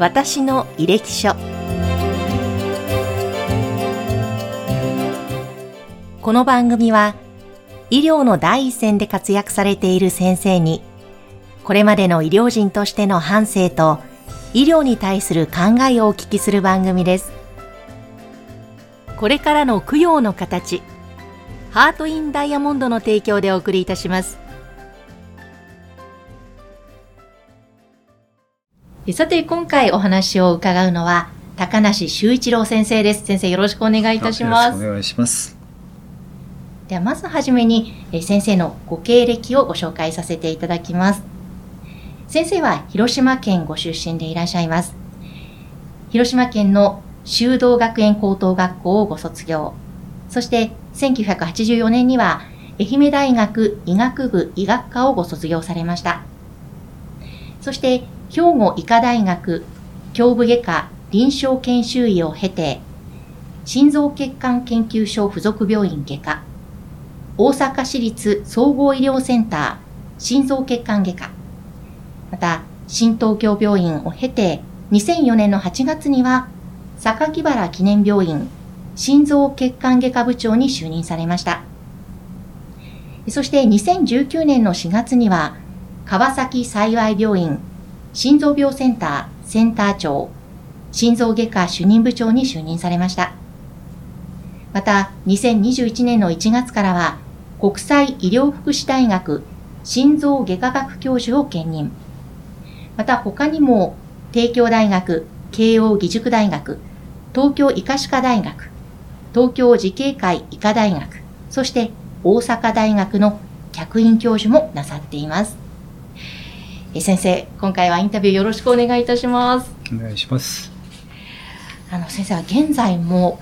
私の履歴書。この番組は医療の第一線で活躍されている先生にこれまでの医療人としての反省と医療に対する考えをお聞きする番組です。これからの供養の形ハートインダイヤモンドの提供でお送りいたします。さて今回お話を伺うのは高梨修一郎先生です。先生よろしくお願いいたします。お願いします。ではまずはじめに先生のご経歴をご紹介させていただきます。先生は広島県ご出身でいらっしゃいます。広島県の修道学園高等学校をご卒業。そして1984年には愛媛大学医学部医学科をご卒業されました。そして兵庫医科大学胸部外科臨床研修医を経て、心臓血管研究所附属病院外科、大阪市立総合医療センター心臓血管外科、また、新東京病院を経て、2004年の8月には、榊原記念病院心臓血管外科部長に就任されました。そして2019年の4月には、川崎幸病院心臓病センターセンター長、心臓外科主任部長に就任されました。また、2021年の1月からは、国際医療福祉大学心臓外科学教授を兼任。また他にも、帝京大学、慶応義塾大学、東京医科歯科大学、東京慈恵会医科大学、そして大阪大学の客員教授もなさっています。え先生、今回はインタビューよろしくお願いいたします。お願いします。あの先生は現在も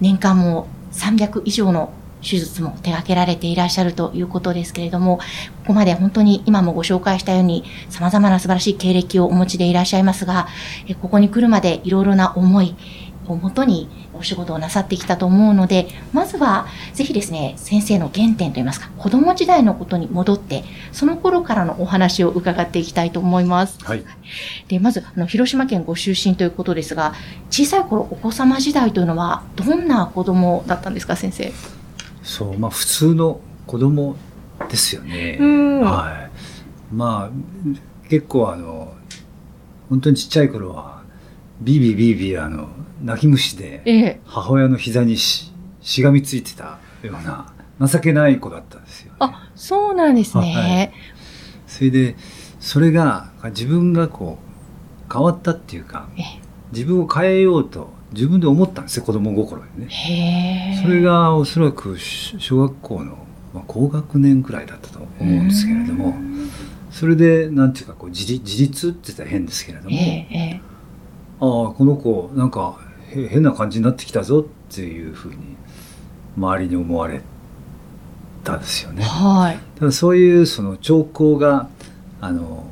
年間も300以上の手術も手掛けられていらっしゃるということですけれども、ここまで本当に今もご紹介したように様々な素晴らしい経歴をお持ちでいらっしゃいますが、ここに来るまでいろいろな思いをもとにお仕事をなさってきたと思うので、まずはぜひですね、先生の原点といいますか、子供時代のことに戻って、その頃からのお話を伺っていきたいと思います。はい。で、まず、あの、広島県ご出身ということですが、小さい頃お子様時代というのは、どんな子供だったんですか、先生？そう、まあ、普通の子供ですよね。はい。まあ、結構あの、本当にちっちゃい頃は、ビービービービーあの、泣き虫で、母親の膝にししがみついてたような情けない子だったんですよ、ね、あそうなんですね、はい、それでそれが自分がこう変わったっていうか自分を変えようと自分で思ったんですよ子供心にね。それがおそらく小学校の、まあ、高学年くらいだったと思うんですけれどもそれでなんていうかこう自自立って言ったら変ですけれども、ああこの子なんか変な感じになってきたぞっていうふうに周りに思われたんですよね。はい、ただそういうその兆候があの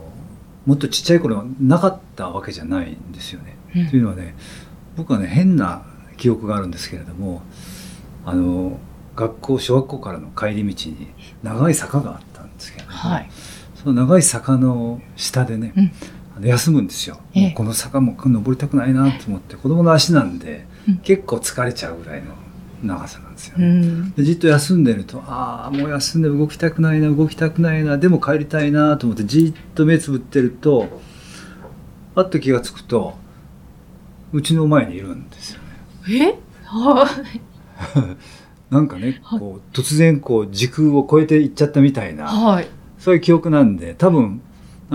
もっとちっちゃい頃なかったわけじゃないんですよね。うん、というのはね僕はね変な記憶があるんですけれどもあの学校小学校からの帰り道に長い坂があったんですけど、ね、はい、その長い坂の下でね、うん休むんですよ、ええ、この坂も登りたくないなと思って子供の足なんで、うん、結構疲れちゃうぐらいの長さなんですよね、うん、でじっと休んでるとああもう休んで動きたくないな動きたくないなでも帰りたいなと思ってじっと目つぶってるとあっと気が付くとうちの前にいるんですよね。え？はい。なんかね、こう突然こう時空を超えていっちゃったみたいな、はい、そういう記憶なんで多分あ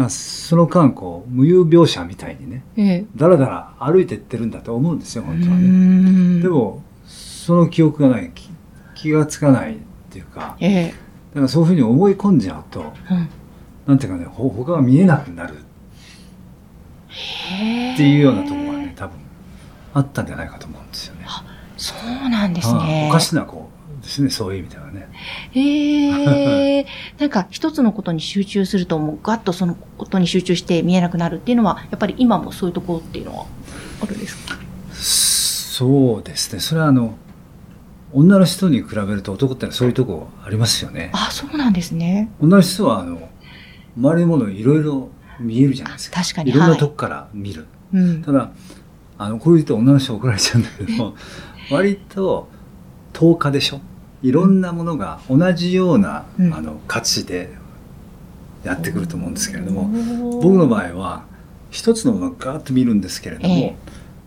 その間こう無有描写みたいにね、ええ、だらだら歩いてってるんだと思うんですよ本当はね。でもその記憶がない気がつかないっていうか、ええ、だからそういうふうに思い込んじゃうと、うん、なんていうかねほ他が見えなくなるっていうようなところがね多分あったんじゃないかと思うんですよね。そうなんですね。おかしなこうですね、そういう意味ではね。へえ。なんか一つのことに集中すると、もうガッとそのことに集中して見えなくなるっていうのは、やっぱり今もそういうところっていうのはあるんですか？そうですね。それはあの、女の人に比べると男ってそういうとこありますよね。あ、そうなんですね。女の人はあの、周りのものいろいろ見えるじゃないですか。確かに。いろんなとこから見る。ううんただあのこういうと女の人は怒られちゃうんだけど割と10日でしょ？いろんなものが同じような、うん。あの価値でやってくると思うんですけれども、も僕の場合は一つのものをガーッと見るんですけれども、ええ。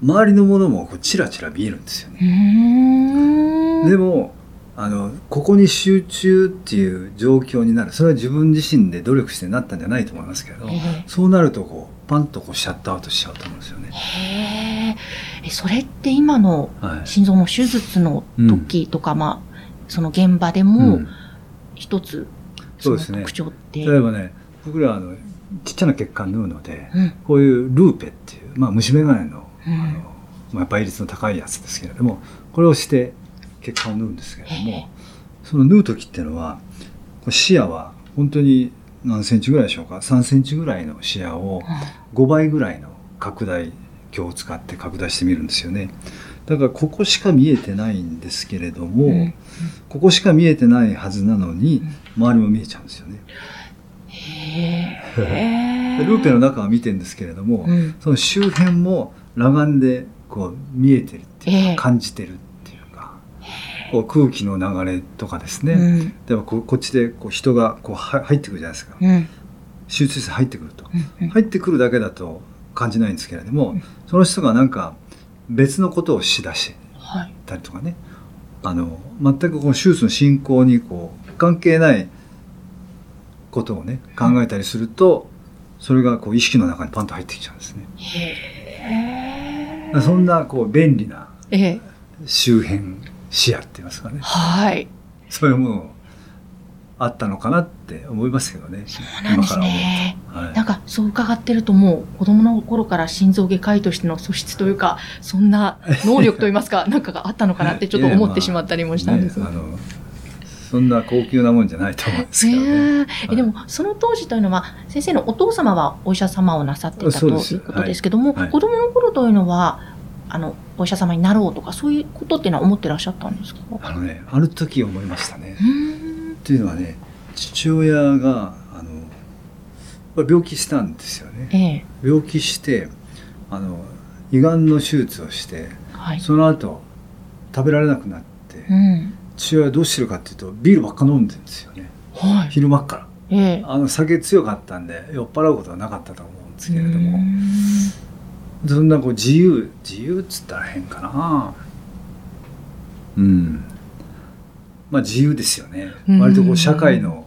周りのものもこうチラチラ見えるんですよね。うーん。でもあのここに集中っていう状況になる。それは自分自身で努力してなったんじゃないと思いますけど、ええ。そうなるとこうパンとこうシャットアウトしちゃうと思うんですよね。えそれって今のはい。心臓の手術の時とか、まあその現場でうもん。一つそうですね。の特徴って、例えばね僕らはあのちっちゃな血管縫うのでうん。こういうルーペっていう、まあ、虫眼鏡のうん。あの、まあ、倍率の高いやつですけれどもこれをして血管を縫うんですけれどええ。もその縫う時っていうのは視野は本当に何センチぐらいでしょうか？3センチぐらいの視野を5倍ぐらいの拡大鏡を使って拡大してみるんですよねだからここしか見えてないんですけれども、うん。うんここしか見えてないはずなのに周りも見えちゃうんですよね。へえでルーペの中は見てるんですけれども、うん。その周辺も裸眼でこう見えてるっていうか、ええ感じてるっていうかこう空気の流れとかですね、うん。でもここっちでこう人がこうは入ってくるじゃないですか、うん。手術室に入ってくると、うん。入ってくるだけだと感じないんですけれども、うん。その人がなんか別のことをしだしはい。たりとかね。あの全くこの手術の進行にこう関係ないことをね考えたりすると、それがこう意識の中にパンと入ってきちゃうんですね。へえそんなこう便利なええ。周辺視野って言いますかね。はい。そういうものあったのかなって思いますけどね。そうなんですね。はい、なんかそう伺ってるともう子供の頃から心臓外科医としての素質というかそんな能力といいますか なんかがあったのかなってちょっと思ってしまったりもしたんですそんな高級なもんじゃないと思うんですけどね。ね ええでもその当時というのは先生のお父様はお医者様をなさってたということですけども、はいはい。子供の頃というのはあのお医者様になろうとかそういうことっていうのは思ってらっしゃったんですか？あのねある時思いましたね。う。ーんというのはね父親があのまあ病気したんですよね。ええ。病気してあの胃がんの手術をしてはい。その後食べられなくなって、うん。父親はどうしてるかっていうとビールばっか飲んでるんですよね。はい。昼間っから。ええ。あの酒強かったんで酔っ払うことはなかったと思うんですけれども。ん。そんなこう自由自由っつったら変かな。うんまあ自由ですよね。うん。割とこう社会の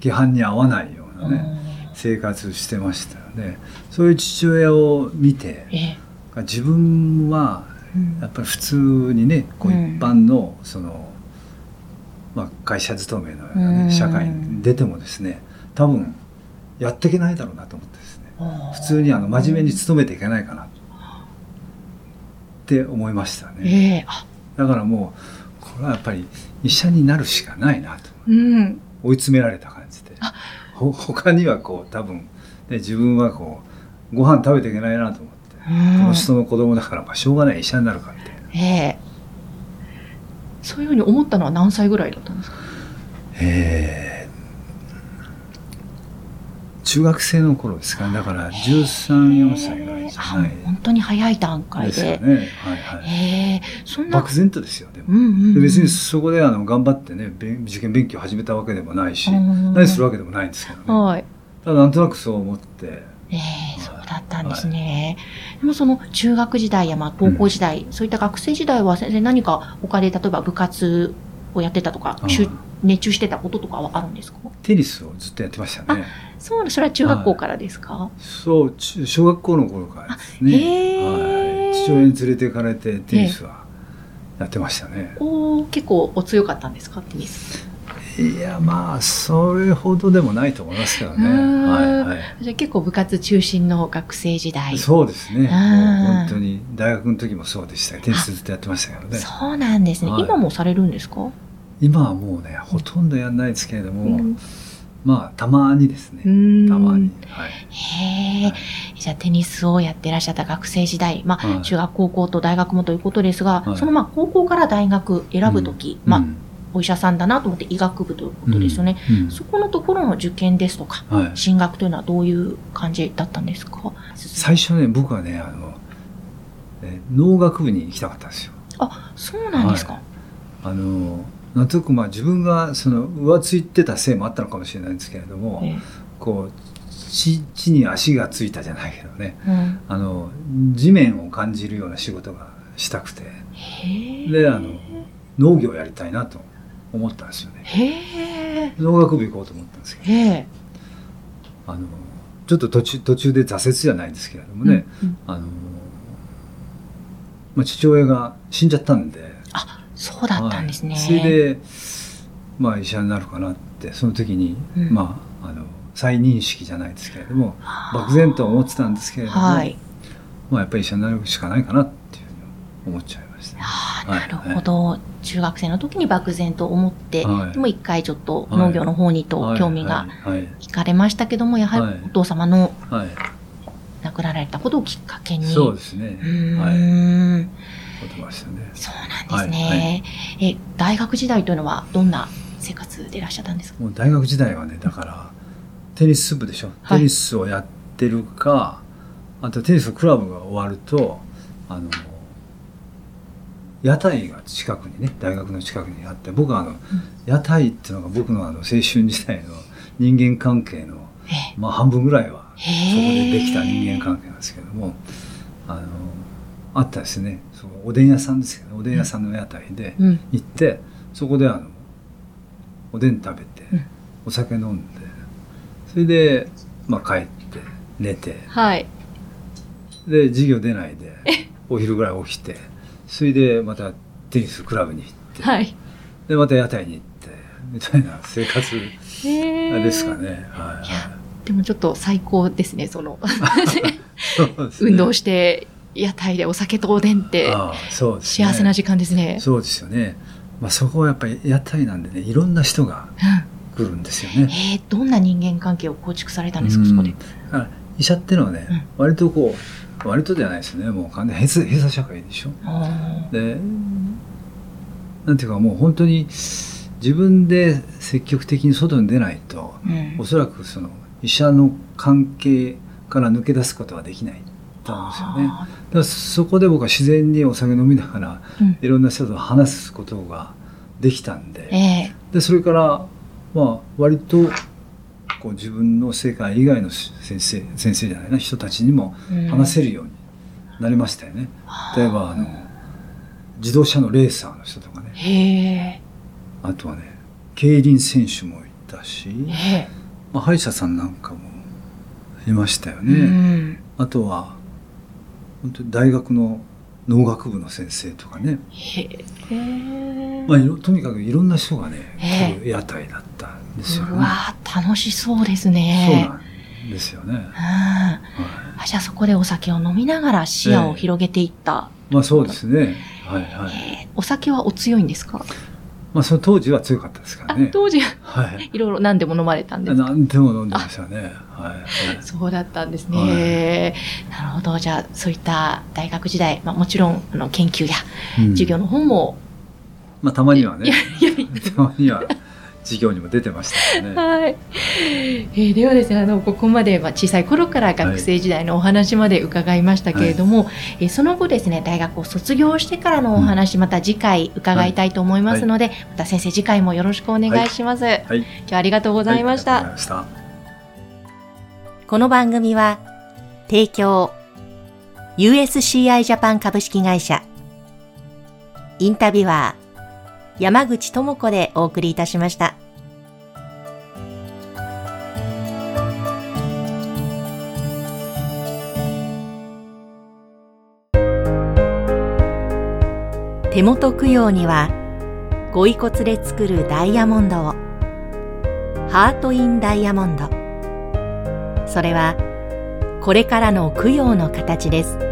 規範に合わないようなねあ生活してましたよね。そういう父親を見て自分はうん。やっぱり普通にねこう一うん。般のその、まあ、会社勤めのような、うん。ね、社会に出てもですね多分やっていけないだろうなと思ってですね。普通にあの真面目に勤めていけないかなって思いましたね。だからもうこれはやっぱり医者になるしかないなとう。ん。追い詰められた感じで。あ。ほ他にはこう多分、ね、自分はこうご飯食べていけないなと思って。うん。この人の子供だから、まあ、しょうがない医者になるかみたいな。ええ。そういうふうに思ったのは何歳ぐらいだったんですか？えー中学生の頃ですかね。だから13、4歳ぐらいじゃないあ本当に早い段階ですよで。ね。はいはい。ええそんな。漠然とですよ、でも。うんうん別にそこであの頑張ってね、べ受験勉強を始めたわけでもないし、うん何するわけでもないんですけどね。はい。ただなんとなくそう思って、ええそうだったんですね。でもその中学時代やまあ高校時代、そういった学生時代は先生何か他で例えば部活をやってたとか、熱中してたこととかはあるんですか？テニスをずっとやってましたね。そうそれは中学校からですか、そう、中小学校の頃からですね。はい。父親に連れて行かれてテニスはやってましたね。おー結構お強かったんですか？テニス。いや、まあ、それほどでもないと思いますけどね。はいはい。じゃあ結構部活中心の学生時代。そうですね。もう本当に大学の時もそうでしたテニスずっとやってましたけどね。そうなんですね。はい今もされるんですか？今はもうね、ほとんどやんないですけれども、うんまあ、たまにですね。うんたまに。はい。へえ。じゃあテニスをやってらっしゃった学生時代、まあ、はい中学高校と大学もということですが、はいそのまあ高校から大学選ぶとき、まあ、うんお医者さんだなと思って医学部ということですよね。。うんうんそこのところの受験ですとか、はい。進学というのはどういう感じだったんですか？最初ね僕はねあのえ農学部に行きたかったんですよ。あそうなんですか、はい、あのなんとなくまあ自分がその浮ついてたせいもあったのかもしれないんですけれども、えこう地地に足がついたじゃないけどね、うん、あの地面を感じるような仕事がしたくて。であの農業をやりたいなと思ったんですよね。農学部行こうと思ったんですけど。あのちょっと途中途中で挫折じゃないんですけれどもね、うんうん、あのまあ、父親が死んじゃったんであそうだったんですね、はい、それで、まあ、医者になるかなってその時に、うん、まああの再認識じゃないですけれども漠然と思ってたんですけれども、はい、まあ、やっぱり医者になるしかないかなっていうふうに思っちゃいました、ね、なるほど、はい、中学生の時に漠然と思って、はい、でも一回ちょっと農業の方にと興味がい。かれましたけどもやはりお父様の亡くなられたことをきっかけに、そうですね。はいましたね。そうなんですね、え大学時代というのはどんな生活でいらっしゃったんですか？もう大学時代はねだからテニス部でしょ、テニスをやってるかあとテニスのクラブが終わるとあの屋台が近くにね大学の近くにあって僕はあの、うん、屋台っていうのが僕のあの青春時代の人間関係の、まあ、半分ぐらいはそこでできた人間関係なんですけどもあのあったですねそのおでん屋さんですけどおでん屋さんの屋台で行って、うん、そこであのおでん食べて、うん、お酒飲んでそれで、まあ、帰って寝て、はい、で授業出ないでお昼ぐらい起きてそれでまたテニスクラブに行って、はい、でまた屋台に行ってみたいな生活ですかね。はい、でもちょっと最高ですねその。運動して屋台でお酒とおでんって幸せな時間ですね。そうですよね。まあそこはやっぱり屋台なんでねいろんな人が来るんですよね。うん、えー、どんな人間関係を構築されたんですか、そこで？医者っていうのはね、うん、割とこう割とじゃないですねもう完全閉鎖社会でしょ。でなんていうかもう本当に自分で積極的に外に出ないと、うん、おそらくその医者の関係から抜け出すことはできないと思うんですよね。だからそこで僕は自然にお酒飲みながら、うん、いろんな人と話すことができたんでえー、でそれからまあ割とこう自分の世界以外の先生先生じゃないな人たちにも話せるようになりましたよね。うん、例えばあの自動車のレーサーの人とかね。あとはね競輪選手もいたし、まあ、歯医者さんなんかもいましたよね。うん、あとは本当に大学の農学部の先生とかね。まあ、とにかくいろんな人がね来る屋台だったんですよね。うわ楽しそうですね。そうなんですよね。うんはい、じゃあそこでお酒を飲みながら視野を広げていった。えー、まあそうですね。はいはい、えー。お酒はお強いんですか？まあその当時は強かったですからね。当時は、はい、いろいろ何でも飲まれたんですか？何でも飲んでましたね。はい、そうだったんですね。はい、なるほど。じゃあそういった大学時代、まあもちろんあの研究や授業の方も、うん、まあたまにはね。たまには。授業にも出てましたね。はい。えー、ではですね、あのここまでまあ小さい頃から学生時代のお話まで伺いましたけれども、はい、えー、その後ですね、大学を卒業してからのお話、うん、また次回伺いたいと思いますので、はい、また先生次回もよろしくお願いします。はい、今日はありがとうございました。したこの番組は提供 USCI ジャパン株式会社インタビュアー山口智子でお送りいたしました。手元供養にはご遺骨で作るダイヤモンドを。ハート・イン・ダイヤモンド。それはこれからの供養の形です。